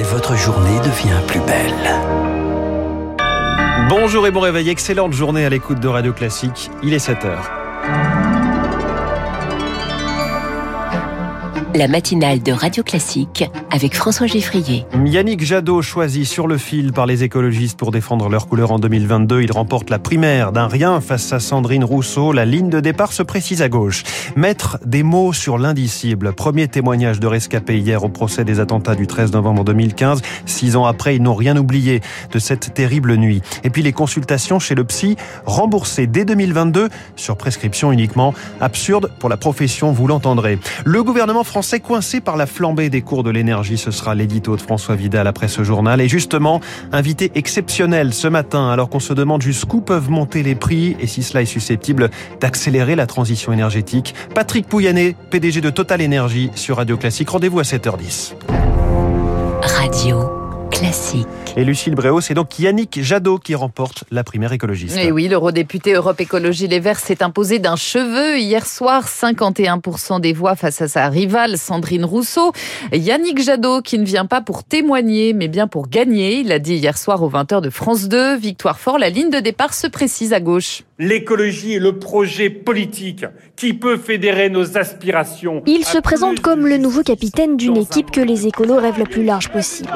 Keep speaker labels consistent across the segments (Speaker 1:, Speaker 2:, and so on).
Speaker 1: et votre journée devient plus belle.
Speaker 2: Bonjour et bon réveil, excellente journée à l'écoute de Radio Classique, il est 7
Speaker 3: la matinale de Radio Classique avec François Geffrier.
Speaker 2: Yannick Jadot choisi sur le fil par les écologistes pour défendre leur couleur en 2022. Il remporte la primaire d'un rien face à Sandrine Rousseau. La ligne de départ se précise à gauche. Mettre des mots sur l'indicible. Premier témoignage de rescapé hier au procès des attentats du 13 novembre 2015. Six ans après, ils n'ont rien oublié de cette terrible nuit. Et puis les consultations chez le psy remboursées dès 2022 sur prescription uniquement. Absurde pour la profession, vous l'entendrez. Le gouvernement français Français coincé par la flambée des cours de l'énergie. Ce sera l'édito de François Vidal après ce journal. Et justement, invité exceptionnel ce matin, alors qu'on se demande jusqu'où peuvent monter les prix et si cela est susceptible d'accélérer la transition énergétique. Patrick Pouyanné, PDG de Total Énergie sur Radio Classique. Rendez-vous à 7h10.
Speaker 3: Radio classique.
Speaker 2: Et Lucille Bréau, c'est donc Yannick Jadot qui remporte la primaire écologiste.
Speaker 4: Et oui, l'eurodéputé Europe Écologie Les Verts s'est imposé d'un cheveu hier soir, 51% des voix face à sa rivale Sandrine Rousseau. Yannick Jadot qui ne vient pas pour témoigner, mais bien pour gagner. Il a dit hier soir aux 20h de France 2, victoire fort, la ligne de départ se précise à gauche.
Speaker 5: L'écologie est le projet politique qui peut fédérer nos aspirations.
Speaker 6: Il se présente comme le nouveau capitaine d'une équipe que les écolos rêvent la plus large possible.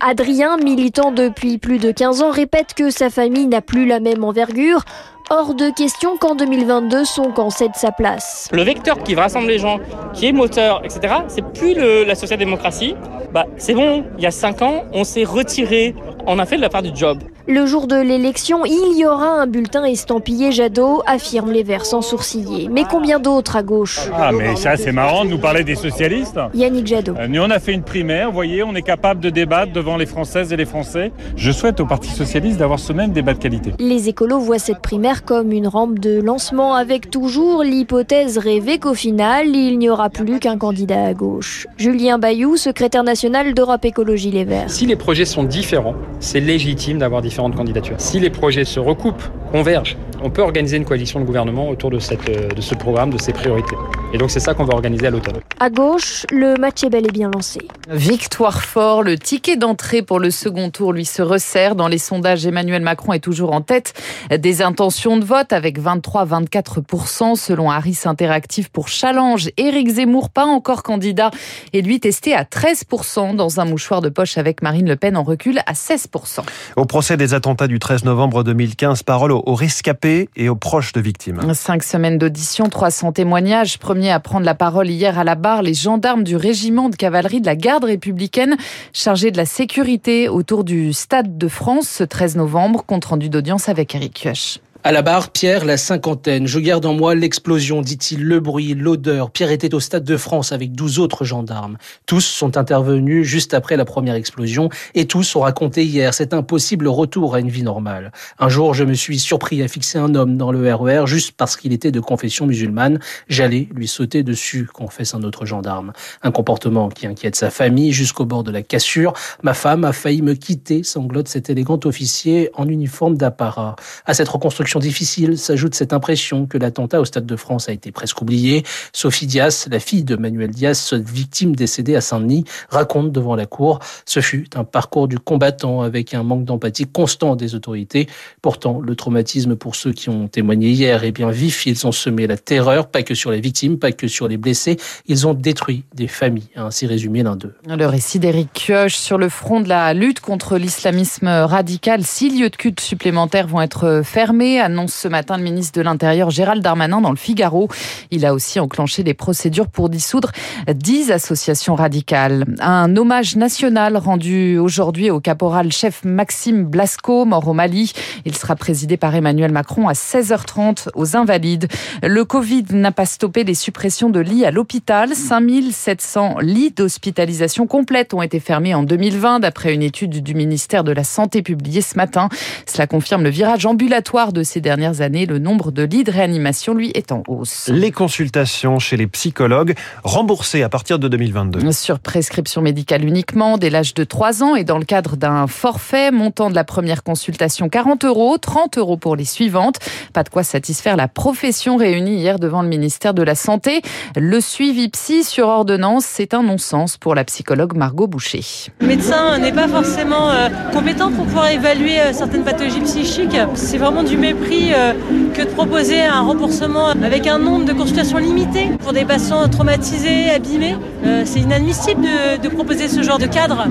Speaker 6: Adrien, militant depuis plus de 15 ans, répète que sa famille n'a plus la même envergure. Hors de question qu'en 2022, son camp cède sa place.
Speaker 7: Le vecteur qui va rassembler les gens, qui est moteur, etc., c'est plus la social-démocratie. Bah, c'est bon, il y a 5 ans, on s'est retiré, on a fait de la part du job.
Speaker 6: Le jour de l'élection, il y aura un bulletin estampillé Jadot, affirment les Verts sans sourciller. Mais combien d'autres à gauche?
Speaker 5: Ah mais ça c'est marrant de nous parler des socialistes.
Speaker 6: Yannick Jadot.
Speaker 5: Euh, nous on a fait une primaire, vous voyez, on est capable de débattre devant les Françaises et les Français. Je souhaite au Parti Socialiste d'avoir ce même débat de qualité.
Speaker 6: Les écolos voient cette primaire comme une rampe de lancement avec toujours l'hypothèse rêvée qu'au final, il n'y aura plus qu'un candidat à gauche. Julien Bayou, secrétaire national d'Europe Écologie Les Verts.
Speaker 8: Si les projets sont différents, c'est légitime d'avoir différents candidatures. Si les projets se recoupent, convergent, on peut organiser une coalition de gouvernement autour de, cette, euh, de ce programme, de ces priorités. Et donc c'est ça qu'on va organiser à l'automne.
Speaker 6: À gauche, le match est bel et bien lancé.
Speaker 4: Victoire fort, le ticket d'entrée pour le second tour lui se resserre. Dans les sondages, Emmanuel Macron est toujours en tête des intentions de vote avec 23-24% selon Harris Interactive pour Challenge. Éric Zemmour, pas encore candidat, et lui testé à 13% dans un mouchoir de poche avec Marine Le Pen en recul à 16%.
Speaker 2: Au procès des attentats du 13 novembre 2015, parole aux rescapés et aux proches de victimes.
Speaker 4: Cinq semaines d'audition, 300 témoignages. Premier à prendre la parole hier à la barre, les gendarmes du régiment de cavalerie de la garde républicaine chargés de la sécurité autour du Stade de France ce 13 novembre. Compte rendu d'audience avec Eric Kioch.
Speaker 9: À la barre, Pierre, la cinquantaine. Je garde en moi l'explosion, dit-il, le bruit, l'odeur. Pierre était au Stade de France avec douze autres gendarmes. Tous sont intervenus juste après la première explosion et tous ont raconté hier cet impossible retour à une vie normale. Un jour, je me suis surpris à fixer un homme dans le RER e juste parce qu'il était de confession musulmane. J'allais lui sauter dessus, confesse un autre gendarme. Un comportement qui inquiète sa famille jusqu'au bord de la cassure. Ma femme a failli me quitter, sanglote cet élégant officier en uniforme d'apparat. À cette reconstruction difficile s'ajoute cette impression que l'attentat au Stade de France a été presque oublié. Sophie Dias, la fille de Manuel Dias, victime décédée à Saint-Denis, raconte devant la cour ce fut un parcours du combattant avec un manque d'empathie constant des autorités. Pourtant, le traumatisme pour ceux qui ont témoigné hier est bien vif. Ils ont semé la terreur, pas que sur les victimes, pas que sur les blessés. Ils ont détruit des familles, ainsi résumé l'un d'eux.
Speaker 4: Le récit d'Éric Kioch sur le front de la lutte contre l'islamisme radical. Six lieux de culte supplémentaires vont être fermés annonce ce matin le ministre de l'Intérieur Gérald Darmanin dans le Figaro. Il a aussi enclenché des procédures pour dissoudre dix associations radicales. Un hommage national rendu aujourd'hui au caporal-chef Maxime Blasco, mort au Mali. Il sera présidé par Emmanuel Macron à 16h30 aux Invalides. Le Covid n'a pas stoppé les suppressions de lits à l'hôpital. 5700 lits d'hospitalisation complète ont été fermés en 2020 d'après une étude du ministère de la Santé publiée ce matin. Cela confirme le virage ambulatoire de ces dernières années, le nombre de lits de réanimation, lui, est en hausse.
Speaker 2: Les consultations chez les psychologues remboursées à partir de 2022.
Speaker 4: Sur prescription médicale uniquement, dès l'âge de 3 ans et dans le cadre d'un forfait, montant de la première consultation 40 euros, 30 euros pour les suivantes. Pas de quoi satisfaire la profession réunie hier devant le ministère de la Santé. Le suivi psy sur ordonnance, c'est un non-sens pour la psychologue Margot Boucher.
Speaker 10: Le médecin n'est pas forcément euh, compétent pour pouvoir évaluer euh, certaines pathologies psychiques. C'est vraiment du mépris euh, que de proposer un remboursement avec un nombre de consultations limité pour des patients traumatisés, abîmés. C'est inadmissible de, de, proposer ce genre de cadre.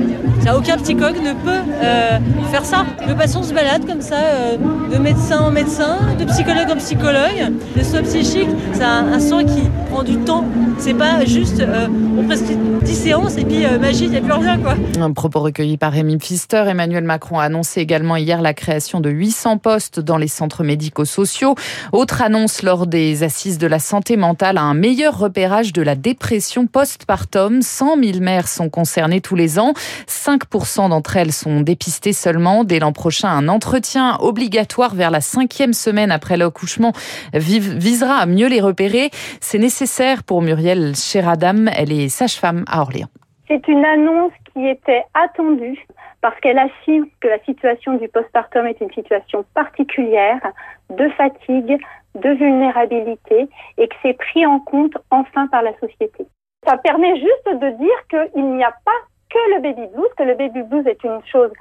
Speaker 10: Aucun psychologue ne peut faire ça. Le patient se balade comme ça, de médecin en médecin, de psychologue en psychologue. Le soins psychique, c'est un, un soin qui prend du temps. C'est pas juste on prescrit 10 séances et puis magie, il n'y a plus rien quoi.
Speaker 4: Un propos recueilli par Rémi Pfister. Emmanuel Macron a annoncé également hier la création de 800 postes dans les centres médico-sociaux. Autre annonce lors des assises de la santé mentale, un meilleur repérage de la dépression postpartum. 100 000 mères sont concernées tous les ans. 5% d'entre elles sont dépistées seulement. Dès l'an prochain, un entretien obligatoire vers la cinquième semaine après l'accouchement visera à mieux les repérer. C'est nécessaire pour Muriel Cheradam. Elle est sage-femme à Orléans.
Speaker 11: C'est une annonce qui était attendue parce qu'elle affirme que la situation du postpartum est une situation particulière de fatigue, de vulnérabilité et que c'est pris en compte enfin par la société. Ça permet juste de dire qu'il n'y a pas que le baby blues, que le baby blues est une chose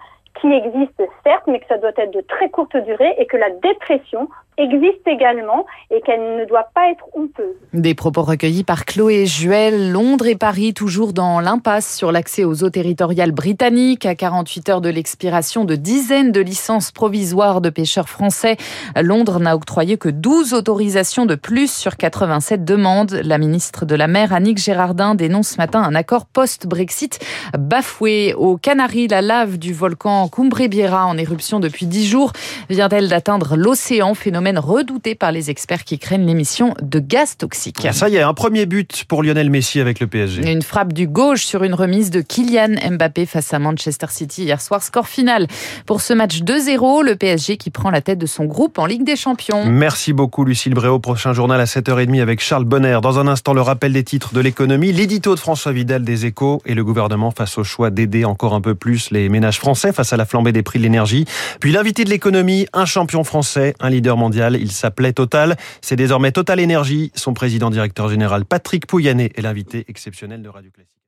Speaker 11: qui existe certes, mais que ça doit être de très courte durée et que la dépression existe également et qu'elle ne doit pas être honteuse.
Speaker 4: Des propos recueillis par Chloé Juel, Londres et Paris, toujours dans l'impasse sur l'accès aux eaux territoriales britanniques. À 48 heures de l'expiration de dizaines de licences provisoires de pêcheurs français, Londres n'a octroyé que 12 autorisations de plus sur 87 demandes. La ministre de la Mer, Annick Gérardin, dénonce ce matin un accord post-Brexit bafoué. Aux Canaries, la lave du volcan Cumbre Biera en éruption depuis 10 jours vient-elle d'atteindre l'océan, phénomène redouté par les experts qui craignent l'émission de gaz toxiques.
Speaker 2: Ah, ça y est, un premier but pour Lionel Messi avec le PSG.
Speaker 4: Une frappe du gauche sur une remise de Kylian Mbappé face à Manchester City hier soir. Score final pour ce match 2-0. Le PSG qui prend la tête de son groupe en Ligue des Champions.
Speaker 2: Merci beaucoup Lucille Bréau. Prochain journal à 7h30 avec Charles Bonner. Dans un instant, le rappel des titres de l'économie, l'édito de François Vidal des échos et le gouvernement face au choix d'aider encore un peu plus les ménages français face à la flambée des prix de l'énergie. Puis l'invité de l'économie, un champion français, un leader mondial il s'appelait Total. C'est désormais Total Énergie. Son président directeur général Patrick Pouyanné est l'invité exceptionnel de Radio Classique.